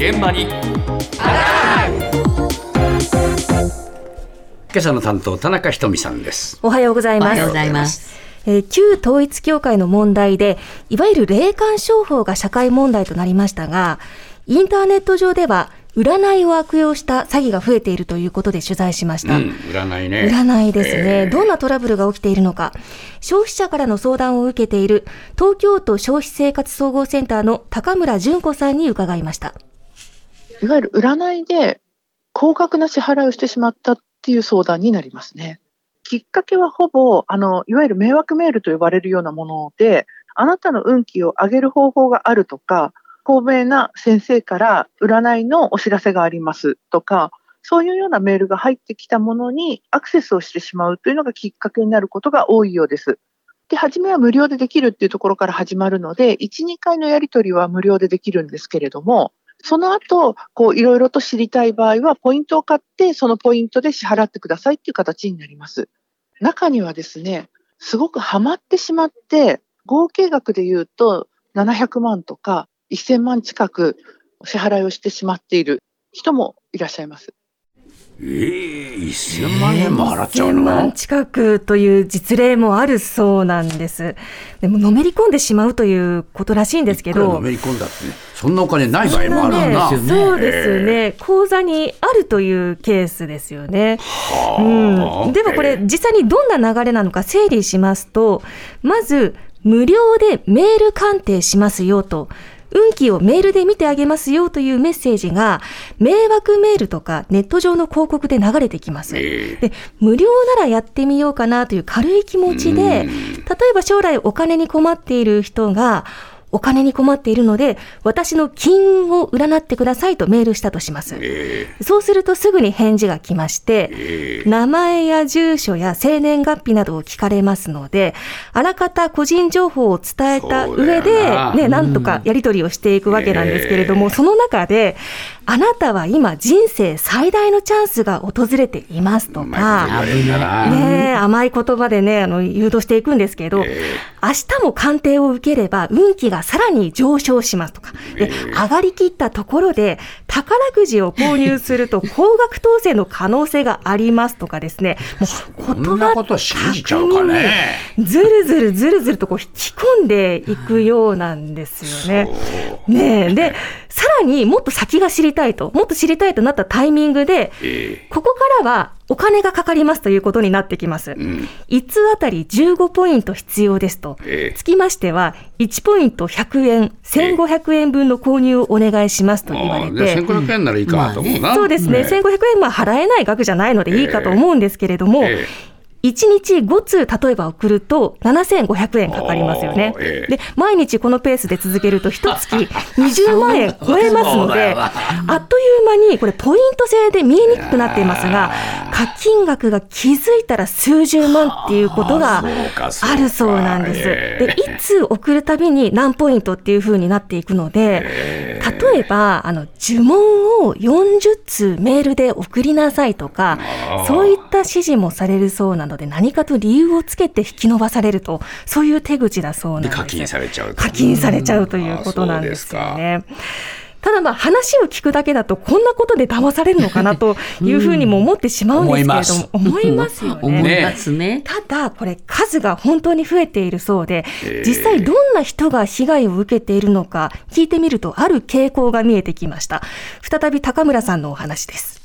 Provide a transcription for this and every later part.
現場に今朝の担当田中ひとみさんですおはようございます。おはようございます。えー旧統一教会の問題で、いわゆる霊感商法が社会問題となりましたが、インターネット上では、占いを悪用した詐欺が増えているということで取材しました。うん占いね占いですね、えーどんなトラブルが起きているのか。消費者からの相談を受けている、東京都消費生活総合センターの高村純子さんに伺いました。いわゆる占いで高額な支払いをしてしまったっていう相談になりますね。きっかけはほぼ、あの、いわゆる迷惑メールと呼ばれるようなもので、あなたの運気を上げる方法があるとか、高名な先生から占いのお知らせがありますとか、そういうようなメールが入ってきたものにアクセスをしてしまうというのがきっかけになることが多いようです。で、初めは無料でできるっていうところから始まるので、1、2回のやり取りは無料でできるんですけれども、その後、こう、いろいろと知りたい場合は、ポイントを買って、そのポイントで支払ってくださいっていう形になります。中にはですね、すごくハマってしまって、合計額で言うと、700万とか1000万近く支払いをしてしまっている人もいらっしゃいます。ええ1000万円も払っちゃう1000万の近くという実例もあるそうなんです。でも、のめり込んでしまうということらしいんですけど。のめり込んだってねそんなお金ない場合もあるんだねそうですね、口座にあるというケースですよね。はあうん、ではこれ、実際にどんな流れなのか整理しますと、まず、無料でメール鑑定しますよと。運気をメールで見てあげますよというメッセージが、迷惑メールとかネット上の広告で流れてきます。えで無料ならやってみようかなという軽い気持ちで、例えば将来お金に困っている人が、お金に困っているので、私の金運を占ってくださいとメールしたとします。えそうするとすぐに返事が来まして、え名前や住所や生年月日などを聞かれますので、あらかた個人情報を伝えた上でね、なんとかやり取りをしていくわけなんですけれども、その中で、あなたは今人生最大のチャンスが訪れていますとか、ねえ、甘い言葉でね、あの、誘導していくんですけど、明日も鑑定を受ければ運気がさらに上昇しますとか、で、上がりきったところで、宝くじを購入すると高額当選の可能性がありますとかですね、もうこんなこと信じちゃうかねずるずるずるずるとこう引き込んでいくようなんですよね。ねえ。で、さらにもっと先が知りたいと、もっと知りたいとなったタイミングで、えここからはお金がかかりますということになってきます。えうん1通あたり15ポイント必要ですと。ええつきましては、1ポイント100円、1500円分の購入をお願いしますと言われああでて。1500円ならいいかなと思うな、そうですね、1500円は払えない額じゃないのでいいかと思うんですけれども、え1日5通例えば送ると7500円かかりますよね。ええ。で毎日このペースで続けると1月 20万円超えますのであっという間にこれポイント制で見えにくくなっていますが課金額が気づいたら数十万っていうことがあるそうなんです。えでいつ送るたびに何ポイントっていう風になっていくので例えばあの呪文を40通メールで送りなさいとかそういった指示もされるそうなので何かと理由をつけて引き伸ばされるとそういう手口だそうなんです。で課金されちゃうと。課金されちゃうということなんですよあね。ただまあ話を聞くだけだとこんなことで騙されるのかなというふうにも思ってしまうんですけれども、思いますよ思ね。いますね。ただ、これ、数が本当に増えているそうでえー、実際どんな人が被害を受けているのか聞いてみると、ある傾向が見えてきました。再び高村さんのお話です。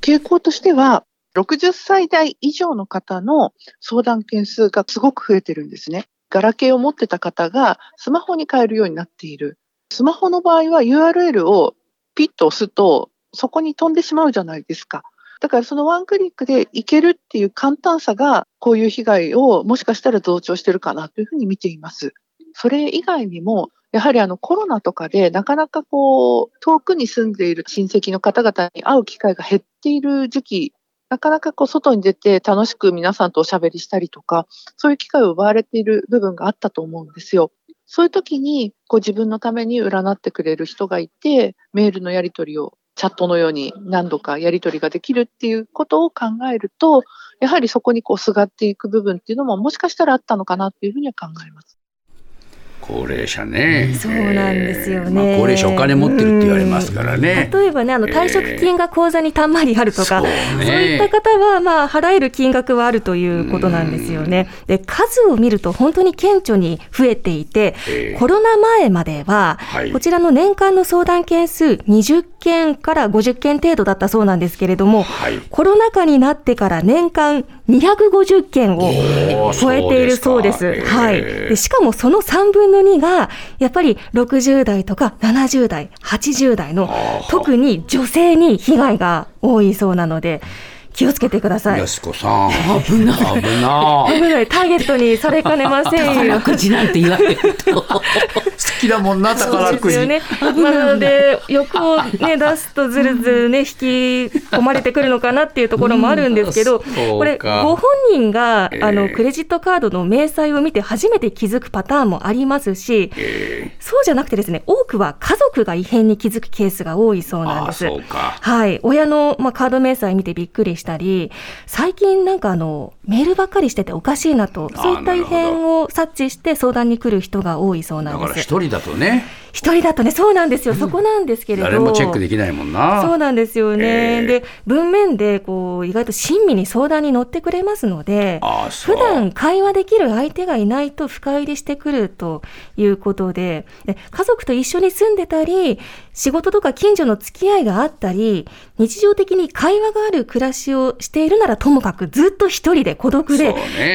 傾向としては、60歳代以上の方の相談件数がすごく増えてるんですね。ガラケーを持ってた方がスマホに変えるようになっている。スマホの場合は URL をピッと押すとそこに飛んでしまうじゃないですか。だからそのワンクリックでいけるっていう簡単さがこういう被害をもしかしたら増長してるかなというふうに見ています。それ以外にもやはりあのコロナとかでなかなかこう遠くに住んでいる親戚の方々に会う機会が減っている時期、なかなかこう外に出て楽しく皆さんとおしゃべりしたりとか、そういう機会を奪われている部分があったと思うんですよ。そういう時にこう自分のために占ってくれる人がいて、メールのやり取りをチャットのように何度かやり取りができるっていうことを考えると、やはりそこにこうすがっていく部分っていうのももしかしたらあったのかなっていうふうには考えます。高齢者ね。そうなんですよねまあ、高齢者お金持ってるって言われますからね。例えばね、あの退職金が口座にたんまりあるとか、そうそうねいった方は、まあ、払える金額はあるということなんですよね。で、数を見ると本当に顕著に増えていて、ええコロナ前までは、はいこちらの年間の相談件数20件から50件程度だったそうなんですけれども、はいコロナ禍になってから年間250件を超えているそうです。ですかはい。ええでしかもその3分の2が、やっぱり60代とか70代、80代の特に女性に被害が多いそうなので、気をつけてください。やすこさん。危ない。危ない。危ない、ターゲットにされかねませんよ。宝くじなんて言われると。好きだもんな、宝くじ。そうですよね。まあ、なので、欲をね、出すとずるずるね、引き込まれてくるのかなっていうところもあるんですけど、これ、ご本人が、ええあの、クレジットカードの明細を見て初めて気づくパターンもありますし、えそうじゃなくてですね、多くは家族が異変に気づくケースが多いそうー、ああ、なんです。はい。親の、まあ、カード明細見てびっくりしたり、最近なんかあの、メールばっかりしてておかしいなと、そういった異変を察知して相談に来る人が多いそうなだんです。から一人だとね、一人だとね、そうなんですよ。そこなんですけれど。誰もチェックできないもんな。そうなんですよね。ええで、文面で、こう、意外と親身に相談に乗ってくれますので。普段会話できる相手がいないと深入りしてくるということでで家族と一緒に住んでたり仕事とか近所の付き合いがあったり日常的に会話がある暮らしをしているならともかくずっと一人で孤独で。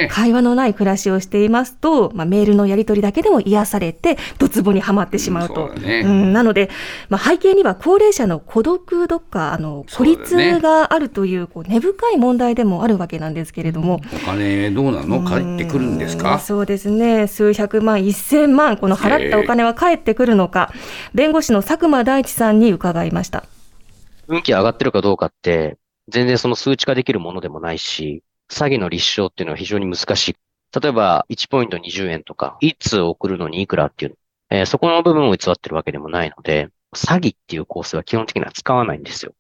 会話のない暮らしをしていますと、まあ、メールのやり取りだけでも癒されてドツボにはまってしまうと。うんそうだねんなので、まあ、背景には高齢者の孤独とかあの孤立があるというこう根深い問題でもあるわけなんですけれども。お金どうなの？返ってくるんですうか？そうですね。数百万、一千万、この払ったお金は返ってくるのか、弁護士の佐久間大地さんに伺いました。運気上がってるかどうかって、全然その数値化できるものでもないし、詐欺の立証っていうのは非常に難しい。例えば、1ポイント20円とか、1通送るのにいくらっていう、えーそこの部分を偽ってるわけでもないので、詐欺っていう構成は基本的には使わないんですよ。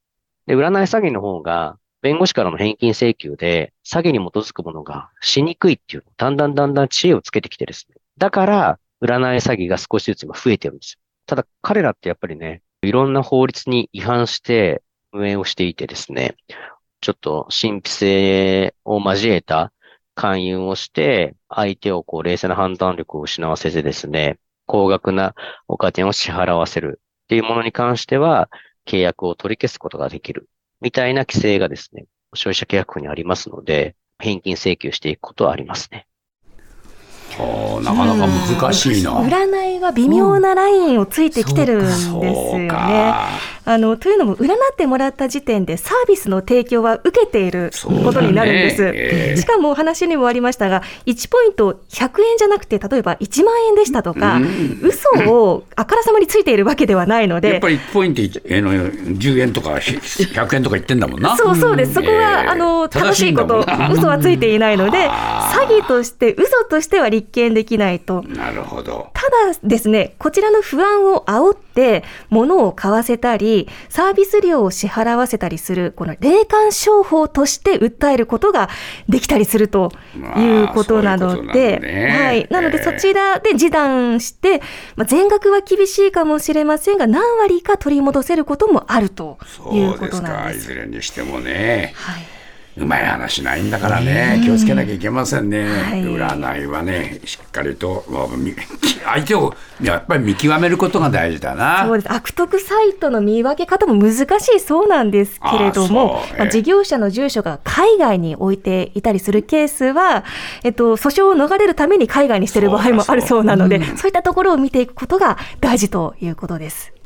で、占い詐欺の方が、弁護士からの返金請求で、詐欺に基づくものがしにくいっていう、だんだんだんだん知恵をつけてきてですね。だから、占い詐欺が少しずつ今増えてるんですよ。ただ、彼らってやっぱりね、いろんな法律に違反して運営をしていてですね、ちょっと神秘性を交えた勧誘をして、相手をこう冷静な判断力を失わせてですね、高額なお金を支払わせるっていうものに関しては、契約を取り消すことができる。みたいな規制がですね、消費者契約法にありますので、返金請求していくことはありますね。はあなかなか難しいな。占いは微妙なラインをついてきてるんですよね。か。あの、というのも、占ってもらった時点でサービスの提供は受けていることになるんです。ええしかもお話にもありましたが、1ポイント100円じゃなくて、例えば1万円でしたとか、うん嘘をあからさまについているわけではないのでやっ、ぱり1ポイントえの10円とか100円とか言ってんだもんな。そうそうです。そこは、ええあの、正しいこと、嘘はついていないので、として、嘘としては立件できないと。なるほど。ただですね、こちらの不安を煽って、物を買わせたり、サービス料を支払わせたりする、この霊感商法として訴えることができたりするということなので、はい。なので、ええそちらで示談して、まあ、全額は厳しいかもしれませんが、何割か取り戻せることもあるというそうですことなんか。です。いずれにしてもね。はい。うまい話ないんだからね、気をつけなきゃいけませんね、はい。占いはね、しっかりと、相手をやっぱり見極めることが大事だな。そうです。悪徳サイトの見分け方も難しいそうなんですけれどもええまあ、事業者の住所が海外に置いていたりするケースは、えっと、訴訟を逃れるために海外にしている場合もあるそうなのでそう。だそうそういったところを見ていくことが大事ということです。